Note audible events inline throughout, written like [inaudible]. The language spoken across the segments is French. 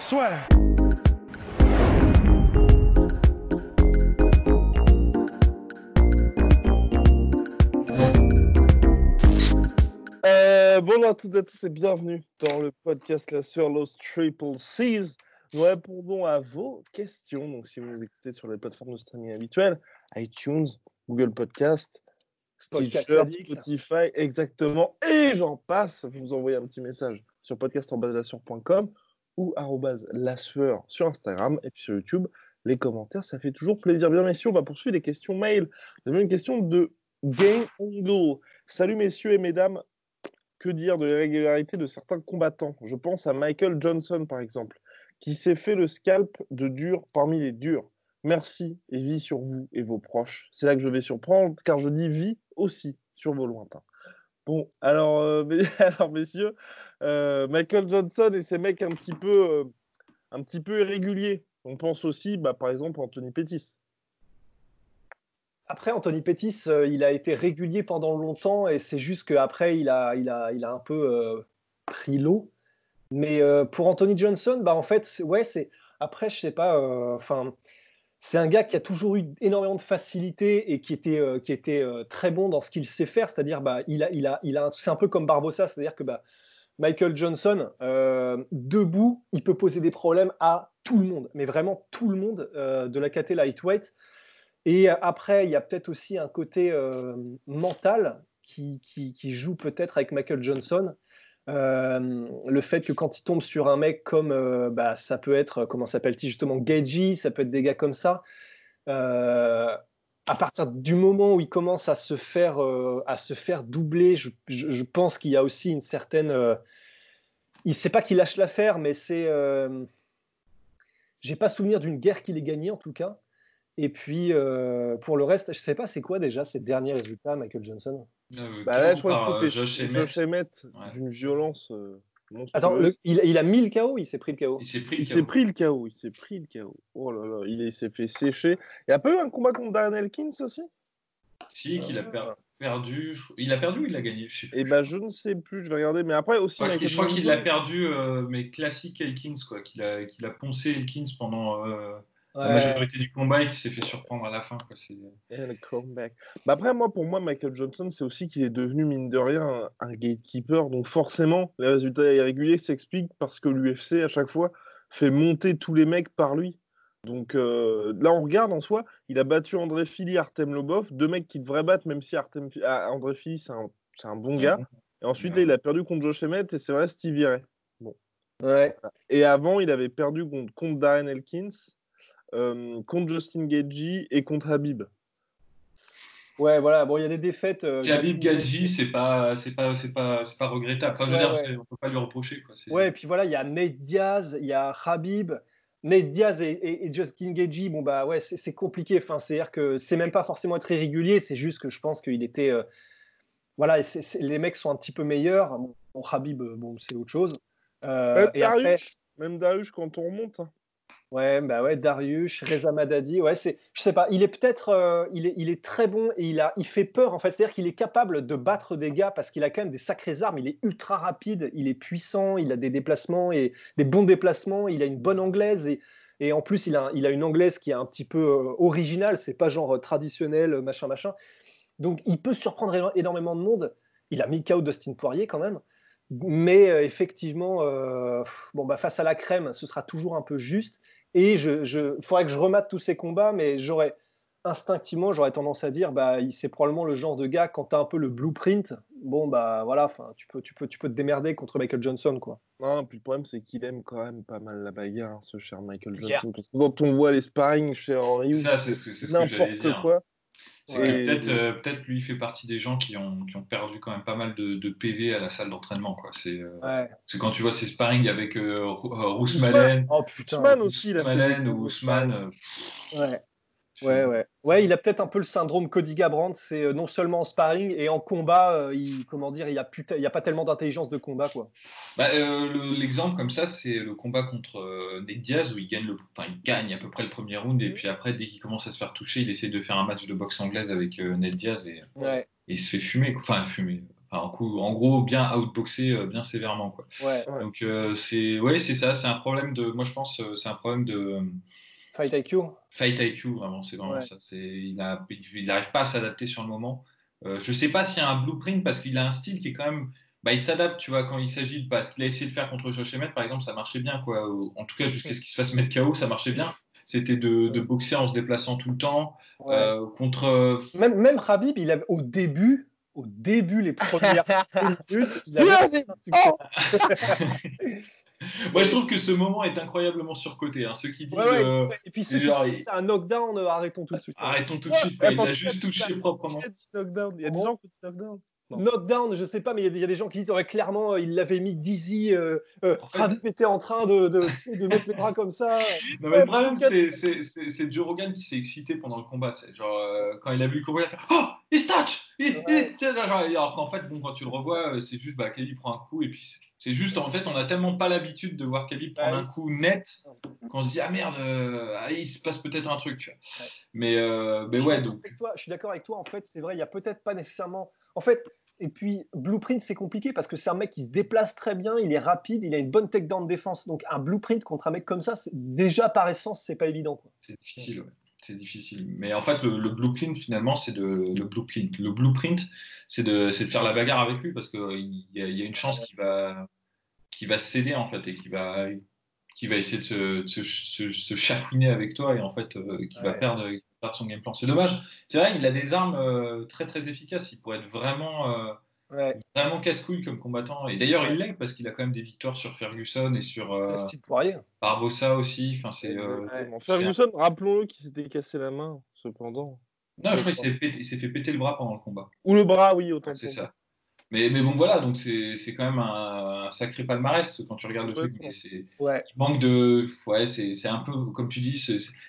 Soit. Euh, bonjour à toutes et à tous et bienvenue dans le podcast La sur Los Triple C's. Nous répondons à vos questions. Donc, si vous nous écoutez sur les plateformes de streaming habituelles, iTunes, Google Podcast, Stitcher. Spotify, exactement, et j'en passe, vous nous envoyez un petit message sur podcast.com ou lassueur sur Instagram et puis sur YouTube. Les commentaires, ça fait toujours plaisir. Bien, messieurs, on va poursuivre les questions mail. Nous avons une question de Game Angle. Salut, messieurs et mesdames. Que dire de l'irrégularité de certains combattants? Je pense à Michael Johnson, par exemple, qui s'est fait le scalp de dur parmi les durs. Merci et vie sur vous et vos proches. C'est là que je vais surprendre, car je dis vie aussi sur vos lointains. Bon, alors, euh, [laughs] messieurs, euh, Michael Johnson et ces mecs un petit peu, euh, un petit peu irréguliers. On pense aussi, bah, par exemple, Anthony Pettis. Après, Anthony Pettis, il a été régulier pendant longtemps et c'est juste qu'après, il a, il, a, il a un peu pris l'eau. Mais pour Anthony Johnson, bah, en fait, ouais, c'est. Après, je sais pas. Enfin, c'est un gars qui a toujours eu énormément de facilité et qui était, euh, qui était euh, très bon dans ce qu'il sait faire. C'est-à-dire, bah, il a, il a, il a, c'est un peu comme Barbossa, c'est-à-dire que bah, Michael Johnson, euh, debout, il peut poser des problèmes à tout le monde, mais vraiment tout le monde de la KT lightweight. Et après, il y a peut-être aussi un côté mental qui- qui joue peut-être avec Michael Johnson. Euh, le fait que quand il tombe sur un mec comme, euh, bah, ça peut être, comment s'appelle-t-il justement, Gagey, ça peut être des gars comme ça. euh, à partir du moment où il commence à se faire, euh, à se faire doubler, je, pense qu'il y a aussi une certaine. euh, il ne sait pas qu'il lâche l'affaire, mais c'est. Euh, J'ai pas souvenir d'une guerre qu'il ait gagnée en tout cas. Et puis, euh, pour le reste, je sais pas, c'est quoi déjà ces derniers résultats, Michael Johnson? Euh, Bah, là, je crois par, que euh, c'était Josh Emmett. Ouais. d'une violence euh, monstrueuse. Attends, le- il, il a mis le KO il s'est pris le KO Il s'est pris Il le s'est KO. pris le KO, il s'est pris le KO. Oh là là, il est- il s'est fait sécher. Il n'y a pas eu un combat contre Darren Elkins aussi? Si, qu'il a per- perdu. je- Il a perdu ou il a gagné? Je sais plus. Eh ben, je ne sais plus, je vais regarder. Mais après aussi, Je crois qu'il- Michael je crois qu'il Johnson- l'a perdu, euh, mais classique Elkins, quoi. Qu'il a, qu'il a poncé Elkins pendant la majorité du combat et qu'il s'est fait surprendre à la fin. Quoi. C'est- Et le comeback. Bah après, moi, pour moi, Michael Johnson, c'est aussi qu'il est devenu, mine de rien, un, un gatekeeper. Donc forcément, les résultats irréguliers s'expliquent parce que l'UFC, à chaque fois, fait monter tous les mecs par lui. Donc euh, là, on regarde en soi, il a battu André Fili, Artem Lobov, deux mecs qui devraient battre, même si Artem, ah, André Fili, c'est un, c'est un bon gars. Et ensuite, là, il a perdu contre Josh Emmett et c'est vrai, Steve Ray. Ouais. Et avant, il avait perdu contre, contre Darren Elkins, contre Justin Gagey et contre Habib. Ouais, voilà. Bon, il y a des défaites. euh, Khabib Gadji, c'est pas, c'est pas, c'est pas, c'est pas regrettable. Enfin, je veux Ouais, dire, ouais. on peut pas lui reprocher. Quoi. C'est- Ouais, et puis voilà, il y a Nate Diaz, il y a Habib. Nate Diaz et, et- et Justin Gagey, bon bah ouais, c'est c'est compliqué. Enfin, c'est-à-dire que c'est même pas forcément être irrégulier, c'est juste que je pense qu'il était. euh, voilà, et c'est- c'est- les mecs sont un petit peu meilleurs. Bon, Habib, euh, bon, c'est autre chose. Euh, Même et après, Darius, même Darius, quand on remonte. hein. Ouais, bah ouais, Darius, Reza Madadi, ouais, c'est, je sais pas, il est peut-être, euh, il est, il est très bon et il a, il fait peur en fait, c'est-à-dire qu'il est capable de battre des gars parce qu'il a quand même des sacrées armes, il est ultra rapide, il est puissant, il a des déplacements et des bons déplacements, il a une bonne anglaise et, et en plus il a, il a une anglaise qui est un petit peu euh, originale, c'est pas genre euh, traditionnel, euh, machin, machin. Donc il peut surprendre éno- énormément de monde. Il a mis KO Dustin Poirier quand même. Mais effectivement, bon, bah, face à la crème, ce sera toujours un peu juste. Et je, je faudrait que je remate tous ces combats, mais j'aurais instinctivement, j'aurais tendance à dire, bah, il- c'est probablement le genre de gars quand tu as un peu le blueprint. Bon, bah voilà, enfin, tu peux, tu peux, tu peux te démerder contre Michael Johnson, quoi. Non, puis le problème, c'est qu'il aime quand même pas mal la bagarre, hein, ce cher Michael Yeah. Johnson. Parce que quand on voit les sparring chez Henry, Ça, c'est ce que, c'est ce que j'allais n'importe dire. Peut-être euh, peut-être lui fait partie des gens qui ont, qui ont perdu quand même pas mal de, de PV à la salle d'entraînement. quoi. C'est euh, quand tu vois ses sparring avec euh, Rousmalen, oh, putain. aussi, Rousmalen ou Ousmane. ouais. Ouais, ouais. Ouais, il a peut-être un peu le syndrome Cody Garbrandt. C'est euh, non seulement en sparring et en combat, euh, il, comment dire, il n'y a, il a pas tellement d'intelligence de combat, quoi. Bah, euh, l'exemple comme ça, c'est le combat contre Ned Diaz où il gagne, le, il gagne à peu près le premier round et puis après, dès qu'il commence à se faire toucher, il essaie de faire un match de boxe anglaise avec Ned Diaz et, il se fait fumer, enfin fumer. Enfin, en, coup, en gros, bien outboxer bien sévèrement, quoi. Ouais. Donc c'est, ouais, c'est ça. C'est un problème de, moi je pense, c'est un problème de Fight IQ Fight IQ, vraiment, c'est vraiment ça. Il n'arrive pas à s'adapter sur le moment. Euh, je ne sais pas s'il y a un blueprint parce qu'il a un style qui est quand même. Bah, il s'adapte, tu vois, quand il s'agit de. Parce qu'il a essayé de faire contre Josh Emmett, par exemple, ça marchait bien, quoi. En tout cas, jusqu'à ce qu'il se fasse mettre KO, ça marchait bien. C'était de, boxer en se déplaçant tout le temps. Euh, contre. Euh, même, même Habib, il avait, au début, au début, les premières [laughs] minutes, il avait... [laughs] [laughs] Moi, je trouve que ce moment est incroyablement surcoté. Hein. Ceux qui disent. Euh, et puis, c'est un knockdown, euh, arrêtons tout de suite. Arrêtons tout de suite. il a juste touché proprement. Il y a des gens qui disent knockdown. Knockdown, je sais pas, mais il y, a des gens qui disent ouais, clairement, euh, il l'avait mis dizzy. Euh, euh, était en train de, de, de, mettre les bras comme ça. [laughs] Non, mais le problème, c'est Joe Rogan qui s'est excité pendant le combat. Genre, quand il a vu le combat, il a fait Oh, il touch Alors qu'en fait, bon, quand tu le revois, c'est juste bah, Kelly prend un coup et puis c'est juste, en fait, on a tellement pas l'habitude de voir Khabib prendre un coup net qu'on se dit ah merde, ah, il se passe peut-être un truc. Mais, mais ouais, donc. je suis d'accord avec toi. En fait, c'est vrai, il y a peut-être pas nécessairement. En fait, et puis, Blueprint, c'est compliqué parce que c'est un mec qui se déplace très bien, il est rapide, il a une bonne takedown de défense. Donc, un Blueprint contre un mec comme ça, déjà par essence, c'est pas évident. C'est difficile, ouais. C'est difficile. Mais en fait, le, blueprint, finalement, c'est de le blueprint. Le blueprint, c'est de, de, faire la bagarre avec lui parce qu'il y, y, a une chance qu'il va, qui va céder en fait et qui va, va essayer de se, se, se chafouiner avec toi et en fait euh, qui va perdre, son game plan. C'est dommage. C'est vrai, il a des armes euh, très très efficaces. Il pourrait être vraiment, euh, vraiment casse-couille comme combattant. Et d'ailleurs, il l'est parce qu'il a quand même des victoires sur Ferguson et sur Barbossa aussi. Enfin, c'est. Ferguson, rappelons-le, qui s'était cassé la main cependant. Non, je crois qu'il s'est fait péter le bras pendant le combat. Ou le bras, oui, autant. C'est ça. Mais, mais, bon, voilà, donc c'est quand même un, sacré palmarès quand tu regardes le truc. Mais c'est ouais. il manque de. Ouais, c'est un peu, comme tu dis,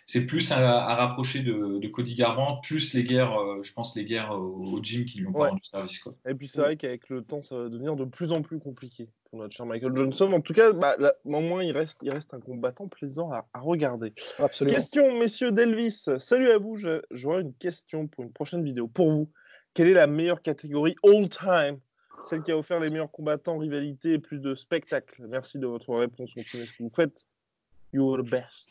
c'est plus à, à, rapprocher de, de, Cody Garbrandt, plus les guerres, euh, je pense, les guerres au, gym qui lui ont pas rendu service. Quoi. Et puis c'est vrai qu'avec le temps, ça va devenir de plus en plus compliqué pour notre cher Michael Johnson. En tout cas, bah, au moins, il reste, il reste un combattant plaisant à, à regarder. Absolument. Question, messieurs d'Elvis. Salut à vous, j'aurais une question pour une prochaine vidéo. Pour vous, quelle est la meilleure catégorie all-time celle qui a offert les meilleurs combattants, rivalité et plus de spectacle. Merci de votre réponse. Continuez ce que vous faites. You're the best?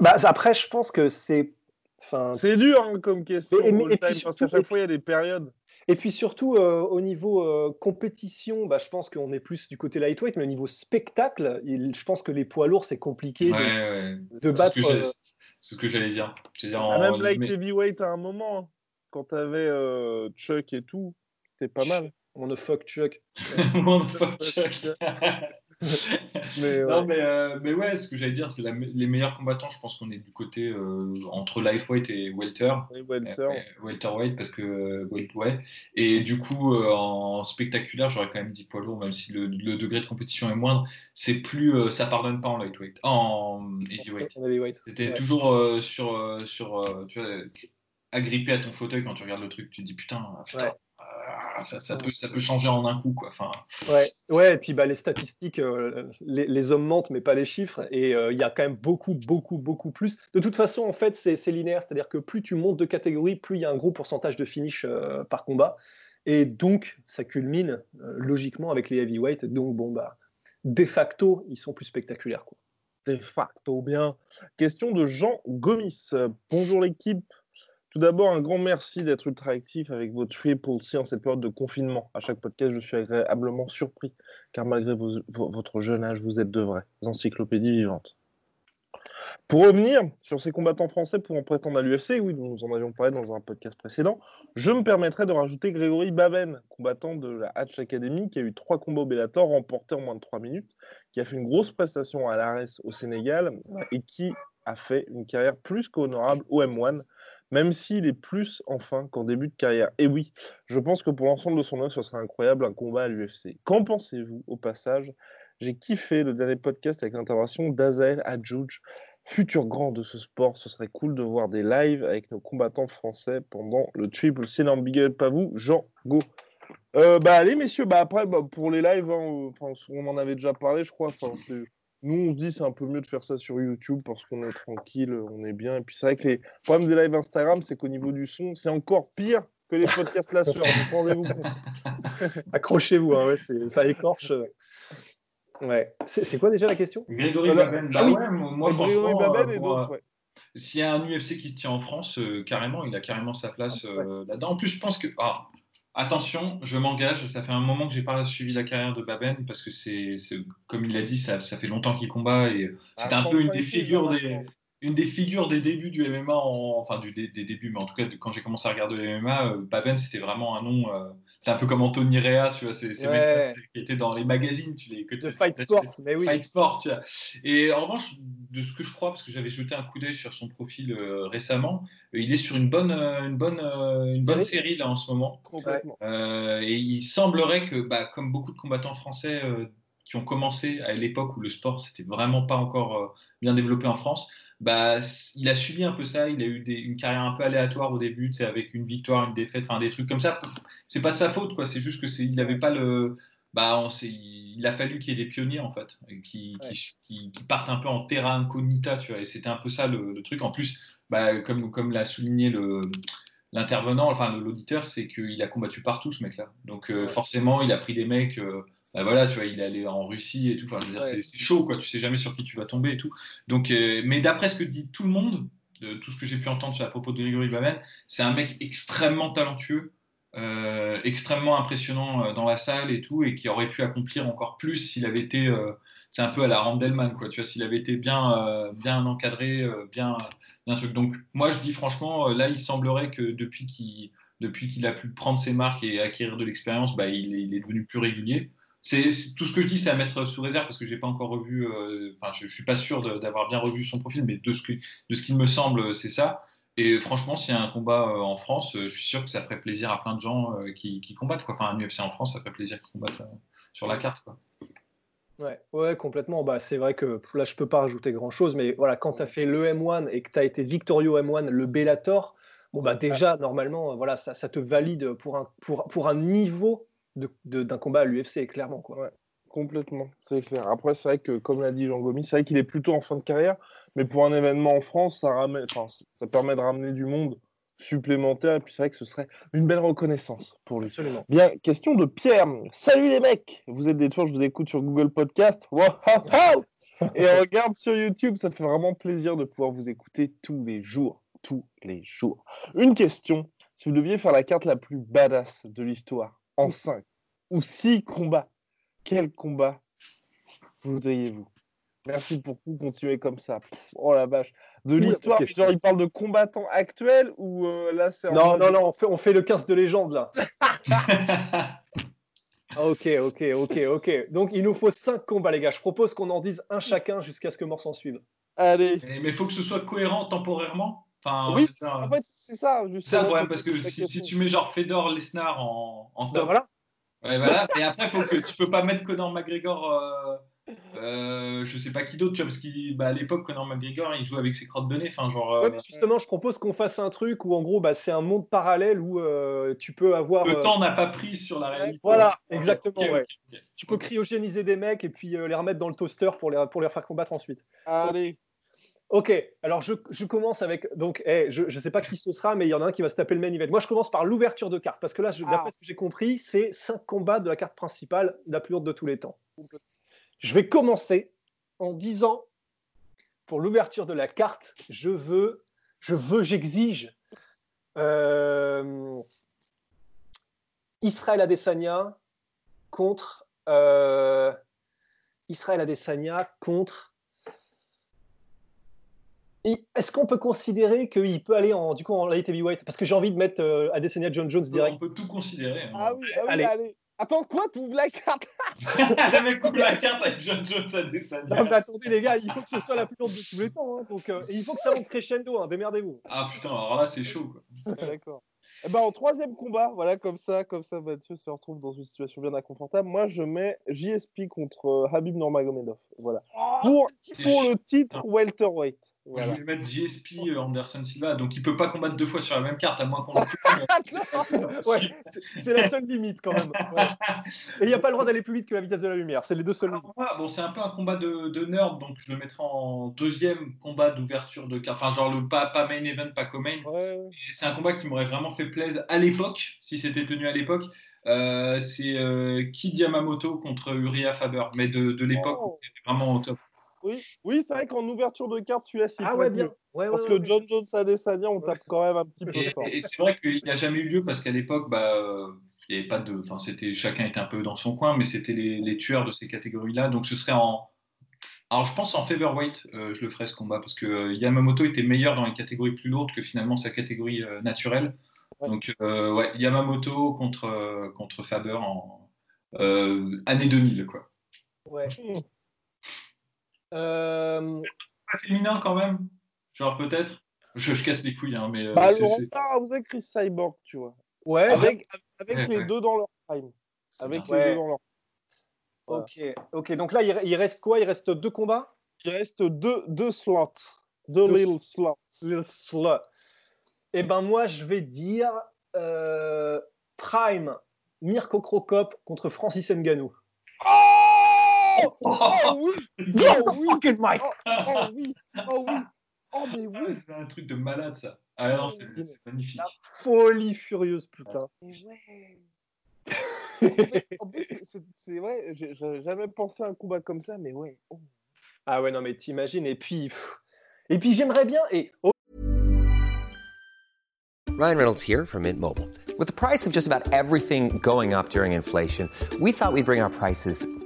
Bah, après, je pense que c'est. Enfin... C'est dur hein, comme question. parce qu'à chaque fois, il y a des périodes. Et puis surtout, euh, au niveau euh, compétition, bah, je pense qu'on est plus du côté lightweight, mais au niveau spectacle, je pense que les poids lourds, c'est compliqué de, battre. C'est ce que j'allais dire. dire ah, même light heavyweight à un moment, hein. quand t'avais euh, Chuck et tout, c'était pas mal. On ne fuck Chuck. [laughs] On fuck Chuck. [laughs] [laughs] mais, non, mais, euh, mais, ouais, ce que j'allais dire, c'est les meilleurs combattants. Je pense qu'on est du côté euh, entre lightweight et welter. Et welter. welterweight, parce que. ouais. Et du coup, en spectaculaire, j'aurais quand même dit poids lourd, même si le, degré de compétition est moindre. C'est plus. ça pardonne pas en lightweight. En heavyweight. C'était toujours sur. sur tu vois, agrippé à ton fauteuil quand tu regardes le truc. Tu te dis putain, putain ça, peut, ça peut changer en un coup. Quoi. Enfin... Ouais, ouais, et puis bah, les statistiques, euh, les, hommes mentent, mais pas les chiffres. Et euh, il y a quand même beaucoup, beaucoup, beaucoup plus. De toute façon, en fait, c'est linéaire. C'est-à-dire que plus tu montes de catégorie, plus il y a un gros pourcentage de finish euh, par combat. Et donc, ça culmine logiquement avec les heavyweights. Donc, bon, bah, de facto, ils sont plus spectaculaires. Quoi. De facto, bien. Question de Jean Gomis. Bonjour l'équipe. Tout d'abord, un grand merci d'être ultra actif avec votre Triple C en cette période de confinement. À chaque podcast, je suis agréablement surpris, car malgré votre jeune âge, vous êtes de vraies encyclopédies vivantes. Pour revenir sur ces combattants français pouvant prétendre à l'UFC, oui, nous en avions parlé dans un podcast précédent, je me permettrai de rajouter Grégory Baven, combattant de la Hatch Academy, qui a eu trois combats au Bellator remportés en moins de trois minutes, qui a fait une grosse prestation à l'ARES au Sénégal et qui a fait une carrière plus qu'honorable au M1, même s'il est plus enfin qu'en début de carrière. Et oui, je pense que pour l'ensemble de son œuvre, ce serait incroyable un combat à l'UFC. Qu'en pensez-vous au passage? J'ai kiffé le dernier podcast avec l'intervention d'Azael Adjouj, futur grand de ce sport. Ce serait cool de voir des lives avec nos combattants français pendant le Triple C. big up à vous, Jean Go. Euh, bah allez messieurs, bah après bah, pour les lives, hein, on en avait déjà parlé, je crois. Nous, on se dit c'est un peu mieux de faire ça sur YouTube parce qu'on est tranquille, on est bien. Et puis c'est vrai que les problèmes des lives Instagram, c'est qu'au niveau du son, c'est encore pire que les podcasts là sur. Rendez-vous [laughs] Accrochez-vous, hein, ça écorche. Ouais. C'est quoi déjà la question? Grégory Baben. Bah ouais, moi, Grégory Baben et d'autres, ouais. S'il y a un UFC qui se tient en France, euh, carrément, il a carrément sa place euh, là-dedans. En plus, je pense que. Ah, attention, je m'engage. Ça fait un moment que j'ai pas suivi la carrière de Baben parce que c'est, comme il l'a dit, ça, ça, fait longtemps qu'il combat et c'était un peu une des figures des, une des figures des débuts du MMA, enfin du, des, débuts, mais en tout cas quand j'ai commencé à regarder le MMA, euh, Baben c'était vraiment un nom. Euh, c'est un peu comme Anthony Rea, tu vois, c'est ces mecs qui étaient dans les magazines, tu les que tu, Fight Sport, mais oui. Fight Sport, tu vois. Et en revanche, de ce que je crois, parce que j'avais jeté un coup d'œil sur son profil euh, récemment, il est sur une bonne, une bonne, une bonne série là en ce moment. et il semblerait que, bah, comme beaucoup de combattants français qui ont commencé à l'époque où le sport c'était vraiment pas encore bien développé en France, bah, il a subi un peu ça. Il a eu une carrière un peu aléatoire au début, c'est avec une victoire, une défaite, enfin des trucs comme ça. C'est pas de sa faute, quoi. C'est juste que c'est, il n'avait pas le. Bah, on il a fallu qu'il y ait des pionniers en fait, qui, qui, partent un peu en terra incognita, tu vois. Et c'était un peu ça le, truc. En plus, bah, comme, comme l'a souligné le l'intervenant, enfin l'auditeur, c'est qu'il a combattu partout ce mec-là. Donc euh, forcément, il a pris des mecs. Euh, bah voilà, tu vois, il est allé en Russie et tout. Enfin, je veux dire, c'est chaud, quoi. Tu sais jamais sur qui tu vas tomber et tout. Donc, euh, mais d'après ce que dit tout le monde, de tout ce que j'ai pu entendre à propos de Grégory Baben, c'est un mec extrêmement talentueux, euh, extrêmement impressionnant euh, dans la salle et tout, et qui aurait pu accomplir encore plus s'il avait été. c'est un peu à la Randelman, quoi. Tu vois, s'il avait été bien, bien encadré, bien, bien truc. Donc, moi, je dis franchement, là, il semblerait que depuis qu'il depuis qu'il a pu prendre ses marques et acquérir de l'expérience, bah, il, il, est devenu plus régulier c'est tout ce que je dis, c'est à mettre sous réserve parce que j'ai pas encore revu. Euh, enfin, je, suis pas sûr d'avoir bien revu son profil, mais de ce que de ce qu'il me semble, c'est ça. Et franchement, s'il y a un combat euh, en France, euh, je suis sûr que ça ferait plaisir à plein de gens qui, qui, combattent. Quoi. Enfin, un UFC en France, ça ferait plaisir qu'ils combattent sur la carte. Quoi. Ouais, ouais, complètement. Bah, c'est vrai que là, je peux pas rajouter grand chose, mais voilà, quand tu as fait le M1 et que tu as été victorieux M1, le Bellator, bon, bah, déjà, normalement, voilà, ça, ça te valide pour un, pour, pour un niveau d'un combat à l'UFC, clairement. Quoi. complètement, c'est clair. Après, c'est vrai que, comme l'a dit Jean Gomis, c'est vrai qu'il est plutôt en fin de carrière, mais pour un événement en France, ça, ramène, ça permet de ramener du monde supplémentaire, et puis c'est vrai que ce serait une belle reconnaissance pour lui. Absolument. Bien, question de Pierre. Salut les mecs Vous êtes des tours, je vous écoute sur Google Podcast. [laughs] et on regarde sur YouTube, ça fait vraiment plaisir de pouvoir vous écouter tous les jours. Tous les jours. Une question, si vous deviez faire la carte la plus badass de l'histoire, en 5 ou 6 combats, quel combat voudriez-vous? Merci pour tout, continuer comme ça. oh la vache. De l'histoire, genre il parle de combattants actuels ou euh, là c'est. Non, non, non, on fait, on fait le 15 de légende là. [laughs] ok, ok, ok, ok. Donc il nous faut 5 combats, les gars. Je propose qu'on en dise un chacun jusqu'à ce que mort s'en suive. Allez. Mais il faut que ce soit cohérent temporairement oui, en fait, c'est ça. Ça, ouais, parce que si, tu mets genre Fedor Lesnar en, en ben top. voilà. Ouais, voilà. Et après, faut que, tu peux pas mettre Conor McGregor. Euh, euh, je sais pas qui d'autre, tu vois, parce qu'à bah, l'époque, Conor McGregor, il joue avec ses crottes de nez. Enfin, genre, ouais, euh, justement, je propose qu'on fasse un truc où, en gros, bah, c'est un monde parallèle où euh, tu peux avoir. Le temps n'a pas pris sur la réalité. Voilà, exactement. ouais. Tu peux cryogéniser des mecs et puis les remettre dans le toaster pour les, pour les faire combattre ensuite. Allez. Ok, alors je, commence avec. Donc, eh, je ne sais pas qui ce sera, mais il y en a un qui va se taper le main event. Moi, je commence par l'ouverture de carte, parce que là, ah. d'après ce que j'ai compris, c'est 5 combats de la carte principale, la plus haute de tous les temps. Je vais commencer en disant, pour l'ouverture de la carte, je veux, je veux, j'exige euh, Israël Adesanya contre euh, Israël Adesanya contre est-ce qu'on peut considérer qu'il peut aller en, du coup, en light heavyweight? Parce que j'ai envie de mettre euh, Adesanya John Jones direct. On peut tout considérer. Hein. Ah oui, ah allez. Attends, quoi Tu ouvres la carte? Le mec ouvre la carte avec John Jones à Desania. Non, mais attendez, les gars, il faut que ce soit la plus longue de tous les temps. hein, donc, euh, et il faut que ça monte crescendo, hein, démerdez-vous. Ah putain, alors là, c'est chaud. Quoi. Ah, D'accord. Eh ben, en troisième combat, voilà, comme ça, comme ça, Mathieu se retrouve dans une situation bien inconfortable. Moi, je mets JSP contre euh, Habib Nurmagomedov. Voilà. Pour, pour le titre welterweight. Je Voilà. voulais mettre JSP euh, Anderson Silva, donc il peut pas combattre deux fois sur la même carte, à moins qu'on le [laughs] Ouais, c'est- c'est la seule limite quand même. Ouais. Et il n'y a pas le droit d'aller plus vite que la vitesse de la lumière. C'est les deux moi, bon, c'est un peu un combat de, de nerd, donc je le mettrai en deuxième combat d'ouverture de carte. Enfin, genre le pas, pas main event, pas co-main. Ouais. C'est un combat qui m'aurait vraiment fait plaisir à l'époque, si c'était tenu à l'époque. Euh, c'est euh, Kid Yamamoto contre Uriah Faber, mais de, de l'époque Oh. c'était vraiment au top. Oui, oui c'est vrai qu'en ouverture de carte, celui-là, s'y Ah ouais, bien. mieux. Ouais, ouais, Parce ouais, que John Jones Adesanya, on tape quand même un petit peu Et, fort. et c'est vrai qu'il n'a jamais eu lieu parce qu'à l'époque, bah, il y avait pas de, enfin, c'était chacun était un peu dans son coin, mais c'était les, les tueurs de ces catégories-là. Donc ce serait en, alors je pense en featherweight, euh, je le ferais ce combat parce que euh, Yamamoto était meilleur dans les catégories plus lourdes que finalement sa catégorie euh, naturelle. Ouais. Donc euh, ouais, Yamamoto contre euh, contre Faber en euh, année 2000 quoi. ouais. Euh, Pas féminin quand même, genre peut-être. Je, je casse les couilles, hein, mais euh, Bah, Laurent c'est- Tarabouza, Chris Cyborg, tu vois. ouais, Avec, avec Ouais, les ouais. deux dans leur prime. Avec bien. les Ouais. deux dans leur Ok, ok. Donc là, il, il reste quoi? Il reste deux combats? Il reste deux, deux slots. Deux Deux little slots. Le slot. Eh ben moi, je vais dire euh, Prime, Mirko Krokop contre Francis Ngannou. Oh Oh oui [laughs] Get Oh the oui fucking mic Oh, oh oui Oh oui Oh mais Ah, oui c'est un truc de malade ça. Ah non, c'est magnifique. La folie furieuse, putain. [laughs] En plus, c'est- vrai, j'ai j'avais jamais pensé à un combat comme ça, mais ouais. Oh. ah ouais, non, mais t'imagines. Et puis, pff, et puis j'aimerais bien. Et oh, Ryan Reynolds here from Mint Mobile. With the price of just about everything going up during inflation, we thought we'd bring our prices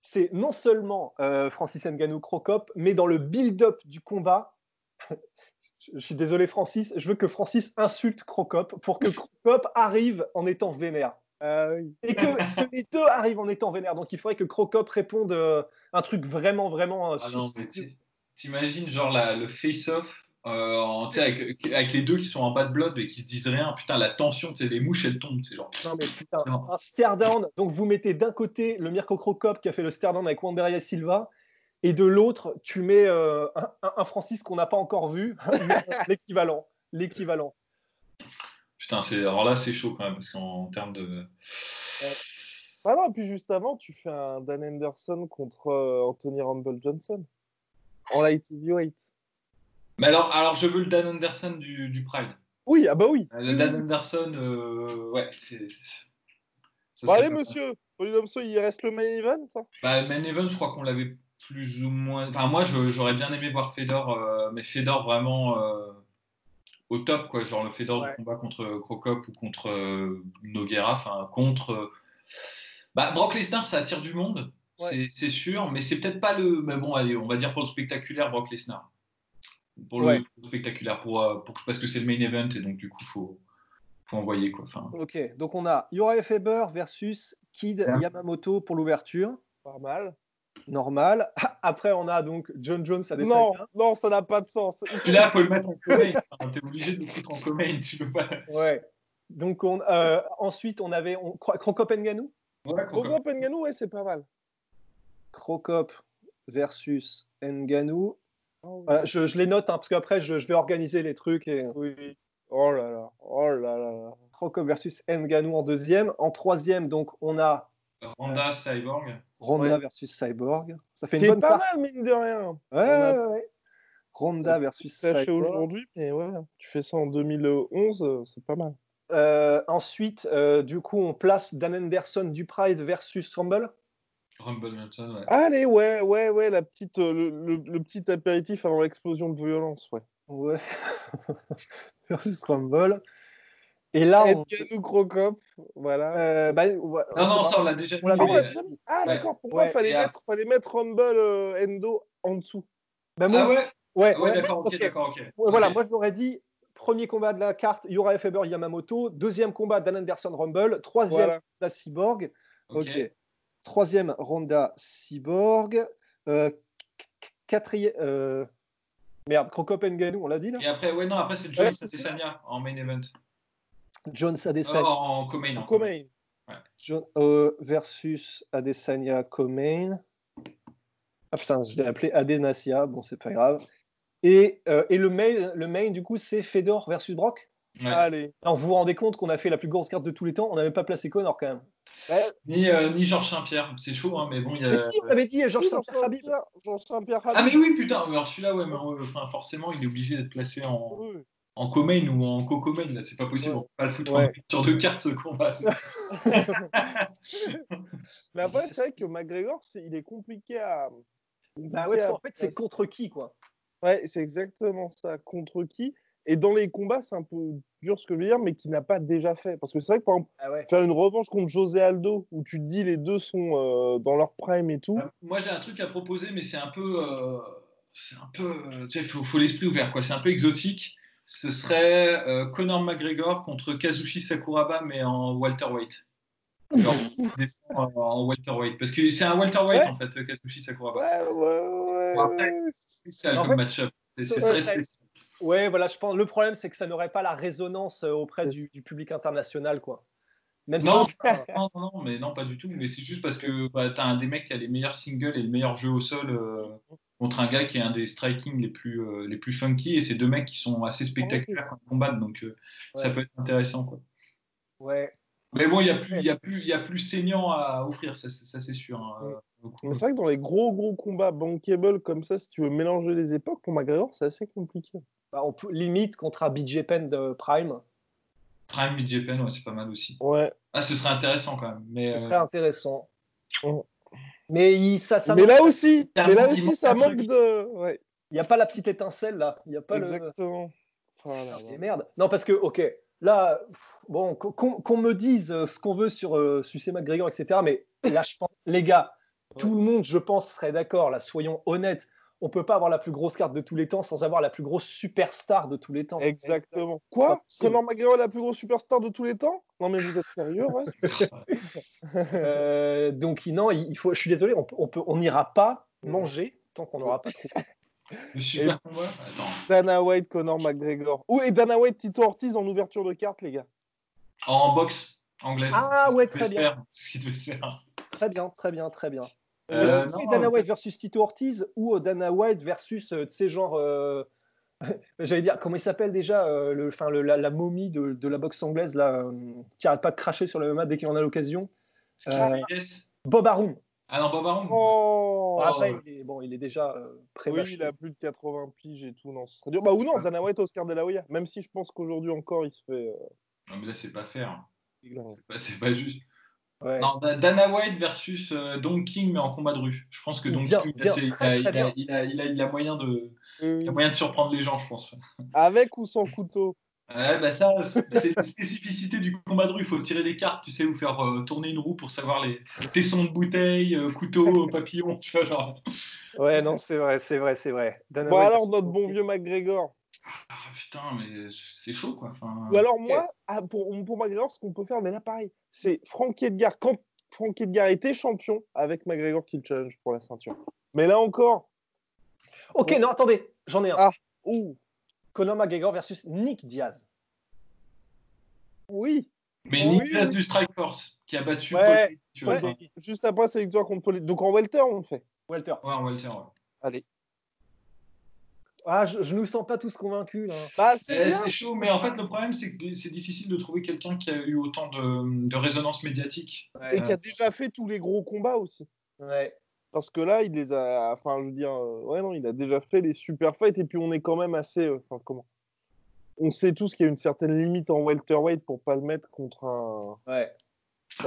C'est non seulement euh, Francis Ngannou Krokop, mais dans le build-up du combat. je, [laughs] je suis désolé Francis, je veux que Francis insulte Krokop pour que Krokop [laughs] arrive en étant vénère. Oui. et que, que les deux arrivent en étant vénères. Donc il faudrait que Crocop réponde euh, un truc vraiment, vraiment. euh, Ah t'imagines genre la- le face-off euh, en- sais, avec, avec les deux qui sont en bad blood et qui se disent rien. Putain, la tension, les mouches elles tombent. C'est genre. Non, mais putain, Non. un stare down. Donc vous mettez d'un côté le Mirko Crocop qui a fait le stare down avec Wanderlei Silva. Et de l'autre, tu mets euh, un, Francis qu'on n'a pas encore vu, [laughs] l'équivalent, l'équivalent. Putain, alors là c'est chaud quand même parce qu'en termes de. Ah non, et puis juste avant, tu fais un Dan Henderson contre euh, Anthony Rumble Johnson. En light heavyweight. Mais alors, alors je veux le Dan Anderson du, du Pride. Oui, ah bah oui. Euh, Le Dan Anderson, euh, ouais, c'est. ça serait allez, monsieur. Il reste le main event. hein. Bah, Main Event, je crois qu'on l'avait plus ou moins. Enfin, moi, j'aurais bien aimé voir Fedor, euh, mais Fedor vraiment euh, au top, quoi. Genre le Fedor Ouais. du combat contre Crocop ou contre euh, Noguera, enfin, contre. Bah, Brock Lesnar, ça attire du monde, Ouais. c'est sûr, mais c'est peut-être pas le. Mais bon, allez, on va dire pour le spectaculaire, Brock Lesnar. Pour le spectaculaire, pour, euh, pour- parce que c'est le main event et donc du coup, faut, faut envoyer, quoi. Enfin, Ok, donc on a Uriah Faber versus Kid Ouais. Yamamoto pour l'ouverture. Pas mal. Normal. [laughs] Après, on a donc John Jones à des Non, non, ça n'a pas de sens. Et [laughs] là, faut le mettre en commun. Enfin, T'es obligé de le foutre en commun, tu peux pas. Ouais. Donc on, euh, ensuite, on avait on, Cro- Crocop Ngannou. Ouais, Crocop. Ngannou, ouais, c'est pas mal. Crocop versus Ngannou. Oui. Voilà, je, je les note hein, parce qu'après, je, je vais organiser les trucs. Et... Oui. Oh là là, oh là là. Crocop versus Ngannou en deuxième. En troisième, donc, on a Randa Cyborg. Ronda Ouais. versus Cyborg. Ça fait une bonne pas part. mal, mine de rien. Ouais, a- ouais, ouais. Ronda versus Cyborg. aujourd'hui, mais ouais, tu fais ça en 2011, euh, c'est pas mal. Euh, ensuite, euh, du coup, on place Dan Anderson du Pride versus Rumble. Rumble Johnson, ouais. Allez, ouais, ouais, ouais, la petite, euh, le, le- le petit apéritif avant l'explosion de violence, ouais. Ouais. [laughs] Versus Rumble. Et là, on... Edganou Crocop, voilà. euh, bah, ouais, Non, non, ça, on l'a déjà. On l'a Ah, on l'a mis Ah, ouais. d'accord, pour moi, Ouais, fallait et mettre, fallait mettre Rumble euh, Endo en dessous. Bah, moi Ah aussi- ouais ouais, Ah ouais, ouais, d'accord, ok, ok. d'accord, ok. Voilà, moi je l'aurais dit, premier combat de la carte, Uriah Faber Yamamoto, deuxième combat Dan Anderson Rumble, troisième Voilà. Ronda Cyborg, ok. Ok. Troisième Ronda Cyborg, euh, qu- quatrième, euh, merde, on l'a dit là? Et après, ouais, non, après, c'est Jones Ouais, Adesanya en main event. Jones Euh, Adesanya en co-main. en Comain. John- euh, versus Adesanya Comain. Ah putain, je l'ai appelé Adenasia, bon c'est pas grave. Et, euh, et le, main, le main du coup c'est Fedor versus Brock? Ouais. Allez. Alors, vous vous rendez compte qu'on a fait la plus grosse carte de tous les temps, on n'avait pas placé Connor quand même. Ni, euh, ni Georges Saint-Pierre, c'est chaud, hein, mais bon, il y a. Mais si, on avait dit Georges Oui, Saint-Pierre Jean Saint-Pierre Ah, mais oui, putain, alors celui-là, ouais, mais enfin, forcément, il est obligé d'être placé en, Oui. en co-main ou en co-co-main, là, c'est pas possible, Ouais. on peut pas le foutre Ouais. en sur deux cartes ce combat. c'est- [laughs] Mais après, c'est vrai que McGregor, il est compliqué à. Bah ouais, parce qu'en fait c'est contre qui quoi? Ouais, c'est exactement ça. Contre qui? Et dans les combats, c'est un peu dur ce que je veux dire, mais qui n'a pas déjà fait. Parce que c'est vrai que par exemple, Ah ouais. faire une revanche contre José Aldo, où tu te dis les deux sont euh, dans leur prime et tout. Euh, Moi, j'ai un truc à proposer, mais c'est un peu. euh, c'est un peu. euh, tu sais, il faut, faut l'esprit ouvert, quoi. C'est un peu exotique. Ce serait euh, Conor McGregor contre Kazushi Sakuraba, mais en welterweight. Genre, [laughs] en, en welterweight. Parce que c'est un welterweight, Ouais. en fait, Kazushi Sakuraba. Ouais, ouais, ouais. Après. C'est spécial En comme fait, match-up. C'est très spécial. Ouais, voilà, je pense. Le problème c'est que ça n'aurait pas la résonance euh, auprès du, du public international quoi. Même Non, si non, non, mais non, pas du tout. Mais c'est juste parce que bah, tu as un des mecs qui a les meilleurs singles et le meilleur jeu au sol euh, contre un gars qui est un des striking les plus, euh, les plus funky. Et c'est deux mecs qui sont assez spectaculaires quand ils combattent. Donc euh, ça peut être intéressant. Quoi. ouais, Mais bon, il n'y a, plus- il y a, plus- il y a plus saignant à offrir, ça, c'est- ça, c'est sûr. hein, Ouais. c'est vrai que dans les gros, gros combats bankable comme ça, si tu veux mélanger les époques, pour McGregor, c'est assez compliqué. Bah, on peut limite contre un BJ Penn de Prime, Prime Japan, ouais, c'est pas mal aussi. Ouais. Ah, ce serait intéressant quand même. Mais, ce euh, serait intéressant. Ouais. Mais il, ça, ça mais là aussi, y mais là aussi, ça manque de. Ouais, il n'y a pas la petite étincelle là. Il n'y a pas le. exactement. Oh là là. Et merde. Non, parce que, ok, là, bon, qu'on qu'on me dise euh, ce qu'on veut sur euh, Sucé McGregor, etc. Mais là, je pense, les gars, tout le monde, je pense, serait d'accord. Là, soyons honnêtes. On peut pas avoir la plus grosse carte de tous les temps sans avoir la plus grosse superstar de tous les temps. Exactement. Quoi? Conor McGregor est la plus grosse superstar de tous les temps? Non mais vous êtes sérieux, ouais [laughs] Euh, donc, non, il faut. Je suis désolé, on peut, on n'ira pas manger tant qu'on n'aura pas trouvé. le super combat Attends. Dana White, Conor McGregor. Ou et Dana White, Tito Ortiz en ouverture de carte, les gars. En boxe anglaise. Ah, ouais, très bien. faire, c'est ce qu'il devait se faire. Très bien, très bien, très bien. Euh, Est-ce que non, c'est Dana White versus Tito Ortiz ou euh, Dana White versus, euh, tu sais, genre, euh, [laughs] j'allais dire, comment il s'appelle déjà, euh, le, enfin, le- la, la momie de, de la boxe anglaise, là, euh, qui arrête pas de cracher sur le MMA dès qu'il en a l'occasion Euh, Yes. Bob Arum. Ah non, Bob Arum. Oh Bon, après, ouais. il est, bon, il est déjà euh, Oui, il a plus de 80 piges et tout. Non, ce serait dur. Bah ou non, Dana White, Oscar De La Hoya. Même si je pense qu'aujourd'hui encore, il se fait. euh, Non, mais là, c'est pas faire. déglinguer. C'est pas- C'est pas juste. Ouais. Non, Dana White versus euh, Don King, mais en combat de rue. Je pense que Don King, il, a, moyen de, surprendre les gens, je pense. Avec ou sans couteau Ouais, bah ça, c'est une spécificité du combat de rue. Il faut tirer des cartes, tu sais, ou faire euh, tourner une roue pour savoir les tessons de bouteille, euh, couteau, [laughs] papillon, tu vois, genre. Ouais, non, c'est vrai, c'est vrai, c'est vrai. Dana Bon White alors notre Don bon King. vieux McGregor. Ah putain, mais c'est chaud, quoi. Enfin, Ou alors moi, ah, pour, pour McGregor, ce qu'on peut faire, mais là pareil, c'est Frankie Edgar. Quand Frankie Edgar était champion avec McGregor qui le challenge pour la ceinture. Mais là encore, Ok, non, attendez, j'en ai un. Ah. ouh, Conor McGregor versus Nick Diaz. oui, mais oui, Nick Diaz du Strike Force, qui a battu Ouais, Paul, tu vois. ouais. juste après sa victoire contre Paul. Donc en welter, on le fait. Walter. ouais, on va le faire. ouais. Allez. Ah, je, je nous sens pas tous convaincus là. Bah c'est Eh. C'est chaud, mais en fait, le problème, c'est que c'est difficile de trouver quelqu'un qui a eu autant de, de résonance médiatique. Et qui a déjà fait tous les gros combats aussi. Ouais. Parce que là, il les a. Enfin, je veux dire, euh, ouais, non, il a déjà fait les super fights. Et puis, on est quand même assez. euh, Enfin, comment On sait tous qu'il y a une certaine limite en welterweight pour pas le mettre contre un. Ouais.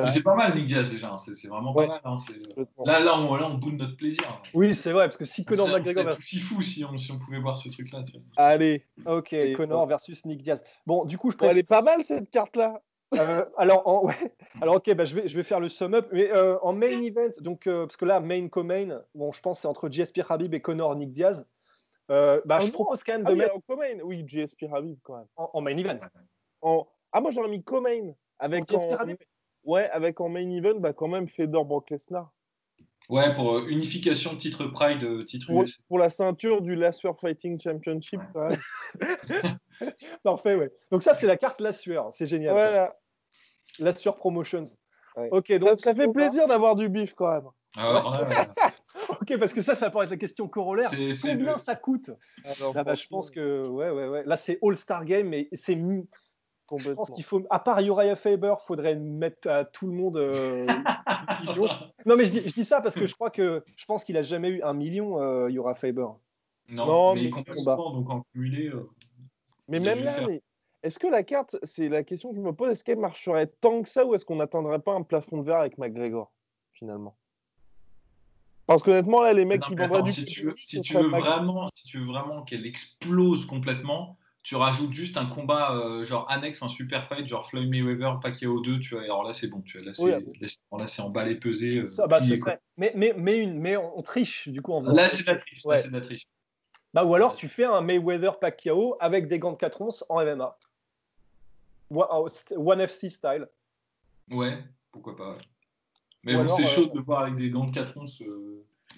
C'est pas mal, Nick Diaz, déjà. hein, C'est vraiment Ouais. pas mal. hein, Complètement. Là, là, on, là, on boude notre plaisir. Oui, c'est vrai, parce que si Conor C'est- McGregor c'est versus... fifou si on, si on pouvait voir ce truc-là. Allez. Ok, Et- Conor versus Nick Diaz. Bon, du coup, je préfère... elle est pas mal cette carte-là. Euh, alors, en- ouais. [laughs] alors, ok, bah, je, vais, je vais faire le sum up. Mais euh, en main event, donc, euh, parce que là, main co-main, bon, je pense que c'est entre GSP Habib et Conor Nick Diaz. Euh, bah, Oh je non. propose quand même Ah de oui, mettre en co-main. Oui, GSP Habib quand même. en, en main event. En... Ah, moi j'aurais mis co-main. Avec En GSP en... Habib. Ouais, avec en main event, bah quand même Fedor Brock Lesnar. Ouais, pour euh, unification titre Pride, euh, titre Pour, pour la ceinture du Last War Fighting Championship. [laughs] Parfait, ouais. Donc, ça, c'est la carte La Sueur. C'est génial. Voilà. La Sueur Promotions. Ouais. Ok, donc ça fait plaisir d'avoir du bif quand même. Alors, [laughs] Ok, parce que ça, ça pourrait être la question corollaire. Combien le- ça coûte? Alors, Là, bah, je pense que ouais, ouais, ouais. Là, c'est All-Star Game, mais c'est mi- Je pense qu'il faut, à part Uriah Faber, faudrait mettre à tout le monde. euh, [laughs] million. Non, mais je dis, je dis ça parce que je crois que je pense qu'il a jamais eu un million, euh, Uriah Faber. Non, Non, mais mais il compte combat. souvent, donc en cumulé. euh, Mais même là, mais est-ce que la carte, c'est la question que je me pose, est-ce qu'elle marcherait tant que ça ou est-ce qu'on n'atteindrait pas un plafond de verre avec McGregor finalement? Parce qu'honnêtement, là, les mecs non, qui vendraient du si tu pay-per-view, veux, si tu veux vraiment, si tu veux vraiment qu'elle explose complètement, tu rajoutes juste un combat euh, genre annexe, un super fight, genre Floyd Mayweather, Pacquiao 2, tu vois. Et alors là, c'est bon, tu vois. Là, c'est Oui, là, c'est- là, c'est emballé, pesé. euh, bah, ce serait- Mais, mais, mais, une, mais on, triche du coup en faisant Là, c'est de la triche. Ouais. Là, c'est de la triche. Bah, ou alors tu fais un Mayweather Pacquiao avec des gants de 4 onces en MMA. One FC style. Ouais, pourquoi pas. ouais. Mais bon, c'est euh, chaud de voir avec des gants de 4 onces.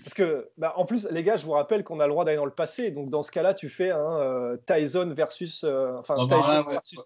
Parce que, bah, en plus, les gars, je vous rappelle qu'on a le droit d'aller dans le passé. Donc, dans ce cas-là, tu fais un euh, Tyson versus. euh, enfin, Tyson ouais, versus,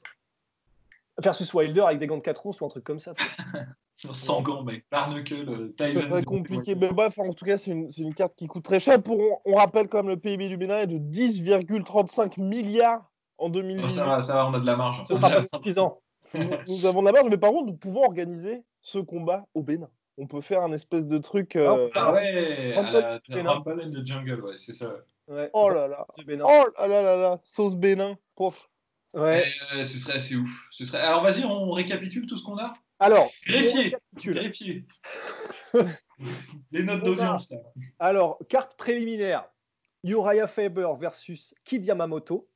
versus Wilder avec des gants de 4 onces ou un truc comme ça. [laughs] genre sans gants, mec. Barnacle, C'est Tyson. très compliqué. Mais bref, en tout cas, c'est une, c'est une carte qui coûte très cher. Pour, on, on rappelle quand même le PIB du Bénin est de 10,35 milliards en Oh, 2018. ça va, ça va, on a de la marge. Ce sera [laughs] pas suffisant. nous, nous avons de la marge, mais par contre, nous pouvons organiser ce combat au Bénin. On peut faire un espèce de truc. euh, Ah ouais, la in the Jungle, ouais, c'est ça. Ouais. Oh là là. Oh là là là là. Sauce Bénin. Prof. Ouais. Euh, ce serait assez ouf. Ce serait... Alors vas-y, on récapitule tout ce qu'on a? Alors, Greffier. Greffier. [laughs] Les notes d'audience. Alors, carte préliminaire Uriah Faber versus Kid Yamamoto.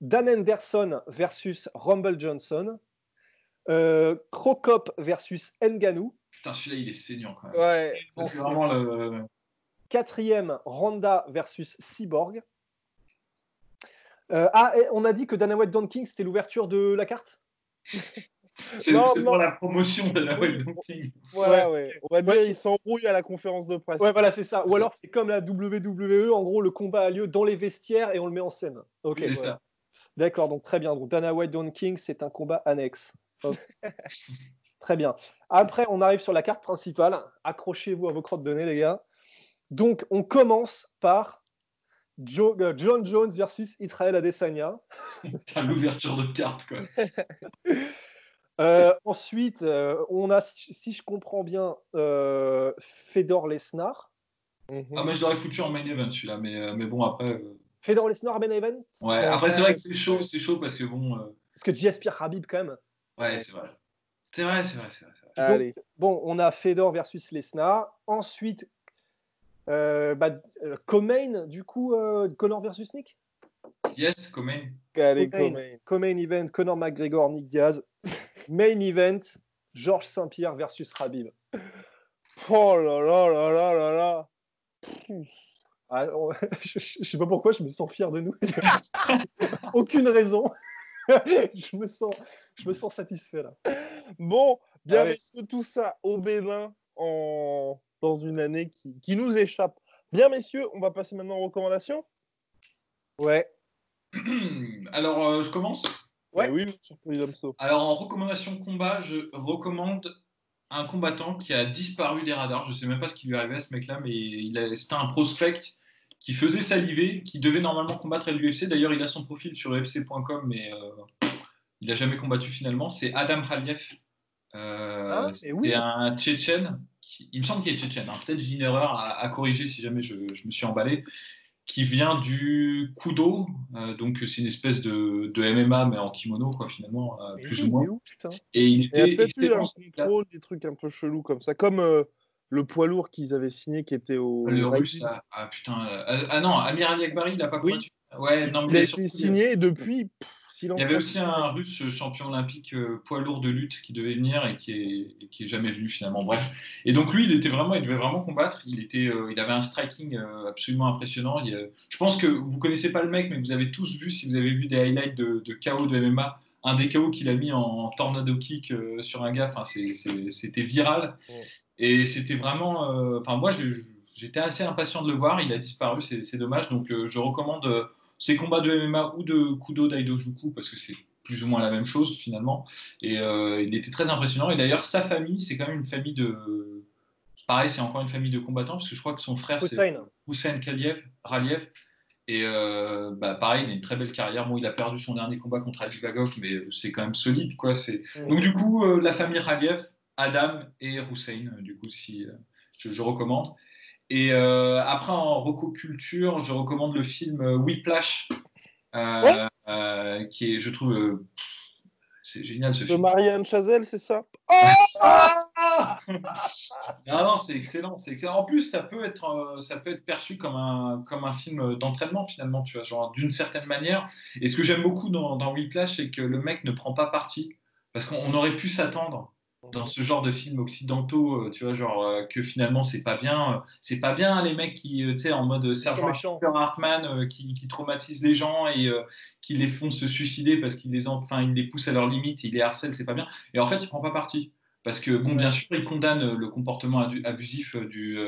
Dan Henderson versus Rumble Johnson. Euh, Crocop versus Nganou. Putain, celui-là, il est saignant quand même. Ouais. C'est vraiment le. Quatrième, Ronda versus Cyborg. Euh, ah, et on a dit que Dana White Don King, c'était l'ouverture de la carte [laughs] C'est Non, c'est non. pour la promotion de la Oui. White Dumpling. Voilà, ouais. On va dire, Ouais, il s'embrouille à la conférence de presse. Ouais, voilà, c'est ça. Ou alors, c'est comme la WWE, en gros, le combat a lieu dans les vestiaires et on le met en scène. Ok, c'est ouais. ça. D'accord, donc très bien. Donc Dana White Don King, c'est un combat annexe. [laughs] Très bien. Après, on arrive sur la carte principale. Accrochez-vous à vos crottes de nez, les gars. Donc, on commence par Jo- euh, John Jones versus Israel Adesanya. [laughs] Putain, L'ouverture de carte, quoi. [laughs] Euh, ensuite, euh, on a, si si je comprends bien, Fedor Lesnar. Mhm. Ah, mais je l'aurais foutu en main event celui-là, mais, mais bon, après. Fedor Lesnar à Ben Event? Ouais, après, c'est vrai que c'est chaud, c'est chaud parce que bon. Parce que JS Pierre Habib, quand même. Ouais, c'est vrai. C'est vrai, c'est vrai, c'est vrai. c'est vrai. Allez. Bon, on a Fedor versus Lesnar. Ensuite, euh, bah, euh, Comain, du coup, euh, Conor versus Nick? Yes, Comain. Allez, Comain. Comain. Event, Conor McGregor, Nick Diaz. [laughs] Main event, Georges Saint-Pierre versus Habib. Oh là là là là là là. Ah, on- [laughs] je, je sais pas pourquoi, je me sens fier de nous. [laughs] Aucune raison. [laughs] je, me sens, je me sens satisfait là. Bon, bien messieurs, tout ça au Bénin en... dans une année qui, qui nous échappe. Bien messieurs, on va passer maintenant aux recommandations. Ouais. [clears throat] Alors, euh, je commence? Ouais. Eh oui. Alors, en recommandation combat, je recommande un combattant qui a disparu des radars. Je sais même pas ce qui lui est arrivé à ce mec-là, mais c'était un prospect qui faisait saliver, qui devait normalement combattre à l'UFC. D'ailleurs, il a son profil sur UFC.com, mais euh, il n'a jamais combattu finalement. C'est Adam Khaliev. Euh, Ah, c'est oui. un Tchétchène. qui- il me semble qu'il est Tchétchène. hein. Peut-être j'ai une erreur à, à corriger si jamais je, je me suis emballé. qui vient du Kudo. Euh, donc, c'est une espèce de, de, MMA, mais en kimono, quoi, finalement, euh, plus ou moins. Et il était. Il un contrôle, des trucs un peu chelous comme ça, comme le poids lourd qu'ils avaient signé qui était au. Le russe, ah, ah, putain. ah non, Amir Ali Akbari, il n'a pas oui. Ouais, non, il a été signé depuis. Il y avait aussi un russe champion olympique poids lourd de lutte qui devait venir et qui est, qui est jamais venu finalement. Bref. Et donc lui, il était vraiment, il devait vraiment combattre. Il était, il avait un striking absolument impressionnant. je pense que vous connaissez pas le mec, mais vous avez tous vu si vous avez vu des highlights de, de KO de MMA. Un des KO qu'il a mis en tornado kick sur un gars, enfin, c'était viral. Et c'était vraiment, enfin moi, j'étais assez impatient de le voir. Il a disparu, c'est dommage. Donc je recommande ces combats de MMA ou de Kudo Daidojuku, parce que c'est plus ou moins la même chose finalement. Et euh, il était très impressionnant. Et d'ailleurs, sa famille, c'est quand même une famille de. Pareil, c'est encore une famille de combattants, parce que je crois que son frère, c'est Hussein Kaliev, Raliev. Et euh, bah, pareil, il a une très belle carrière. Bon, il a perdu son dernier combat contre Bagov, mais c'est quand même solide. Quoi. Donc, du coup, euh, la famille Raliev, Adam et Hussein, du coup, si je, je recommande. Et euh, après, en rococulture, je recommande le film euh, Whiplash, euh, qui est, je trouve, c'est génial ce de film. De Marianne Chazelle, c'est ça? [laughs] Non, non, c'est excellent, c'est excellent. En plus, ça peut être, ça peut être perçu comme un, comme un film d'entraînement finalement, tu vois, genre d'une certaine manière. Et ce que j'aime beaucoup dans, dans Whiplash, c'est que le mec ne prend pas parti, parce qu'on aurait pu s'attendre dans ce genre de films occidentaux, euh, tu vois, genre euh, que finalement c'est pas bien, euh, c'est pas bien les mecs qui, tu sais, en mode sergent Hartman, qui, qui, traumatisent les gens et qui les font se suicider parce qu'ils les, enfin, ils les poussent à leurs limites, ils les harcèlent, c'est pas bien. Et en fait, il prend pas parti. Parce que bon, bien sûr, il condamne le comportement abusif du,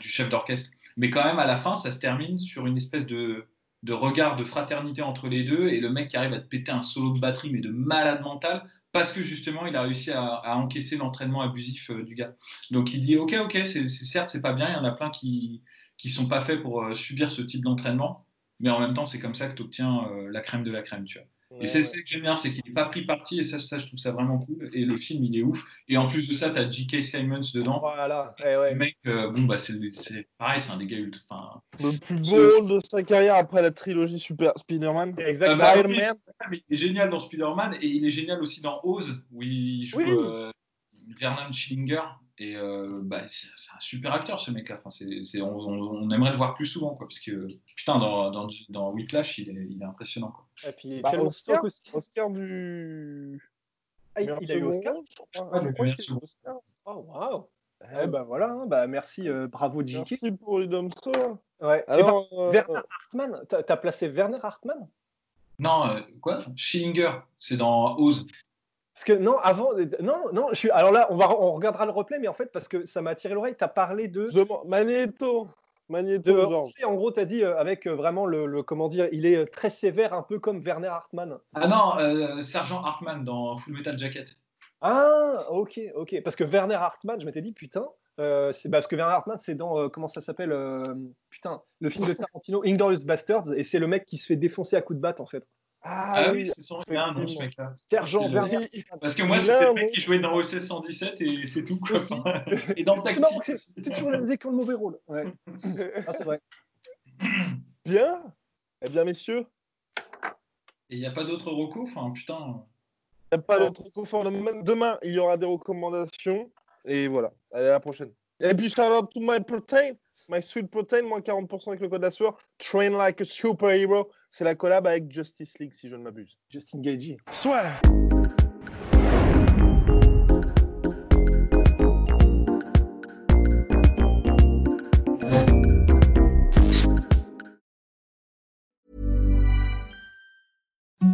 du chef d'orchestre, mais quand même à la fin, ça se termine sur une espèce de de regard de fraternité entre les deux et le mec qui arrive à te péter un solo de batterie mais de malade mental parce que justement il a réussi à, encaisser l'entraînement abusif euh, du gars. Donc il dit ok ok c'est certes c'est pas bien, il y en a plein qui qui sont pas faits pour euh, subir ce type d'entraînement, mais en même temps c'est comme ça que tu obtiens euh, la crème de la crème tu vois et c'est ce que j'aime bien, c'est qu'il n'est pas pris parti, et ça, ça, je trouve ça vraiment cool. Et le film, il est ouf. Et en plus de ça, tu as J.K. Simons dedans. Voilà. Eh ouais. Le mec, euh, bon, bah, c'est pareil, c'est un des gars ultra. Enfin, le plus beau de sa carrière après la trilogie Super Spider-Man. Exactement. Ah, bah, Iron Man. Il est génial dans Spider-Man, et il est génial aussi dans Oz, où il joue euh, Vernon Schillinger. Et euh, bah, c'est un super acteur ce mec-là. Enfin, on, on, aimerait le voir plus souvent, quoi, parce que putain, dans, dans, dans Whiplash, il est, il est impressionnant. Quoi. Et puis bah, Oscar, aussi. Oscar du. Ah, il, il a eu Oscar. Ah, je crois qu'il a eu Oscar. Oh waouh. Eh ben voilà, hein, bah merci, euh, bravo JK. Merci pour les Domso. Ouais. Alors, ben, euh, Werner Hartmann, t'as as placé Werner Hartmann? Non, euh, quoi? Schillinger, c'est dans Oz. Parce que non, avant, non, non, je suis. Alors là, on va, on regardera le replay, mais en fait, parce que ça m'a attiré l'oreille, tu as parlé de. Magneto. Magneto. en gros, tu as dit euh, avec euh, vraiment le, comment dire, il est euh, très sévère, un peu comme Werner Hartmann. Ah non, Sergent Hartmann dans Full Metal Jacket. Ah, ok, ok. Parce que Werner Hartmann, je m'étais dit, putain, c'est parce que Werner Hartmann, c'est dans comment ça s'appelle, putain, le film de Tarantino, Inglorious Bastards, et c'est le mec qui se fait défoncer à coups de batte en fait. Ah, ah, oui, c'est son nom, ce mec-là. Sergent Parce que moi, c'était le mec qui jouait dans OSS 117 et c'est tout. Quoi. [laughs] et dans le taxi. C'était toujours la musique le mauvais rôle. Ouais. [laughs] ah, c'est vrai. Bien. Eh bien, messieurs. Et il n'y a pas d'autres recours? Enfin, putain. Il n'y a pas d'autres recours. Demain, il y aura des recommandations. Et voilà. Allez, à la prochaine. Et puis, shout out to my protein. My Sweet Protein, moins 40% avec le code la sueur. Train like a superhero. C'est la collab avec Justice League, si je ne m'abuse. Justin Gagey. Soit.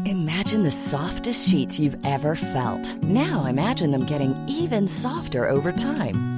Imagine the softest sheets you've ever felt. Now imagine them getting even softer over time.